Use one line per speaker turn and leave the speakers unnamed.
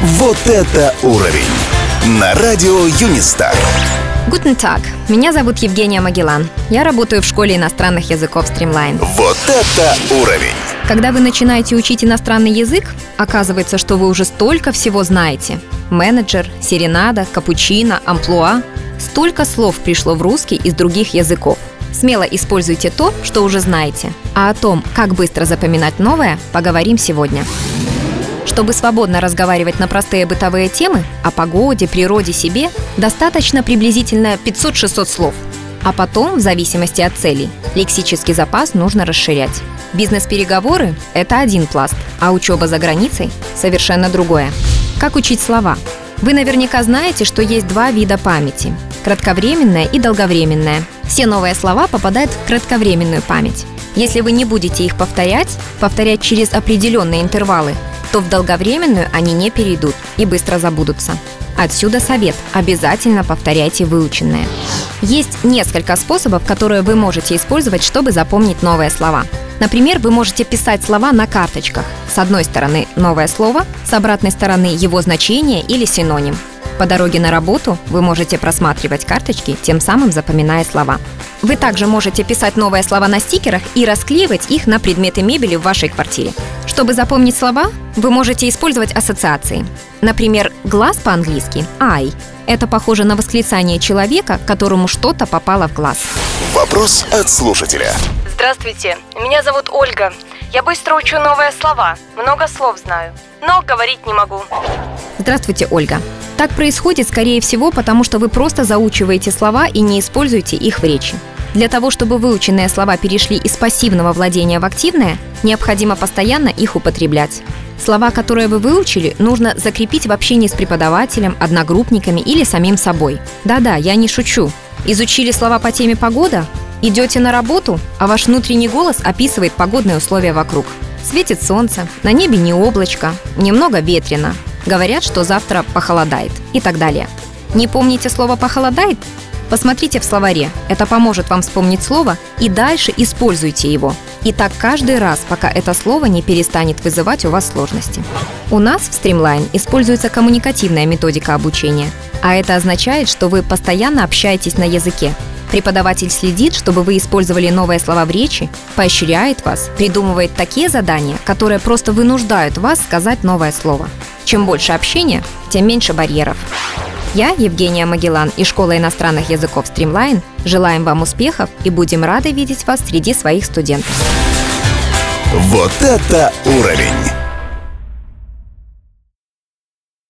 Вот это уровень! На радио Юнистар.
Guten Tag. Меня зовут Евгения Магеллан. Я работаю в школе иностранных языков Streamline.
Вот это уровень!
Когда вы начинаете учить иностранный язык, оказывается, что вы уже столько всего знаете. Менеджер, серенада, капучино, амплуа. Столько слов пришло в русский из других языков. Смело используйте то, что уже знаете. А о том, как быстро запоминать новое, поговорим сегодня. Чтобы свободно разговаривать на простые бытовые темы о погоде, природе, себе, достаточно приблизительно 500-600 слов. А потом, в зависимости от целей, лексический запас нужно расширять. Бизнес-переговоры – это один пласт, а учеба за границей – совершенно другое. Как учить слова? Вы наверняка знаете, что есть два вида памяти – кратковременная и долговременная. Все новые слова попадают в кратковременную память. Если вы не будете их повторять, повторять через определенные интервалы, то в долговременную они не перейдут и быстро забудутся. Отсюда совет – обязательно повторяйте выученное. Есть несколько способов, которые вы можете использовать, чтобы запомнить новые слова. Например, вы можете писать слова на карточках. С одной стороны новое слово, с обратной стороны его значение или синоним. По дороге на работу вы можете просматривать карточки, тем самым запоминая слова. Вы также можете писать новые слова на стикерах и расклеивать их на предметы мебели в вашей квартире. Чтобы запомнить слова, вы можете использовать ассоциации. Например, глаз по-английски «eye». Это похоже на восклицание человека, которому что-то попало в глаз.
Вопрос от слушателя.
Здравствуйте, меня зовут Ольга. Я быстро учу новые слова, много слов знаю, но говорить не могу.
Здравствуйте, Ольга. Так происходит, скорее всего, потому что вы просто заучиваете слова и не используете их в речи. Для того, чтобы выученные слова перешли из пассивного владения в активное, необходимо постоянно их употреблять. Слова, которые вы выучили, нужно закрепить в общении с преподавателем, одногруппниками или самим собой. Да-да, я не шучу. Изучили слова по теме «погода»? Идете на работу, а ваш внутренний голос описывает погодные условия вокруг. Светит солнце, на небе не облачко, немного ветрено. Говорят, что завтра похолодает и так далее. Не помните слово «похолодает»? Посмотрите в словаре, это поможет вам вспомнить слово и дальше используйте его. И так каждый раз, пока это слово не перестанет вызывать у вас сложности. У нас в Streamline используется коммуникативная методика обучения, а это означает, что вы постоянно общаетесь на языке. Преподаватель следит, чтобы вы использовали новые слова в речи, поощряет вас, придумывает такие задания, которые просто вынуждают вас сказать новое слово. Чем больше общения, тем меньше барьеров. Я, Евгения Магеллан из Школы иностранных языков Streamline, желаем вам успехов и будем рады видеть вас среди своих студентов.
Вот это уровень!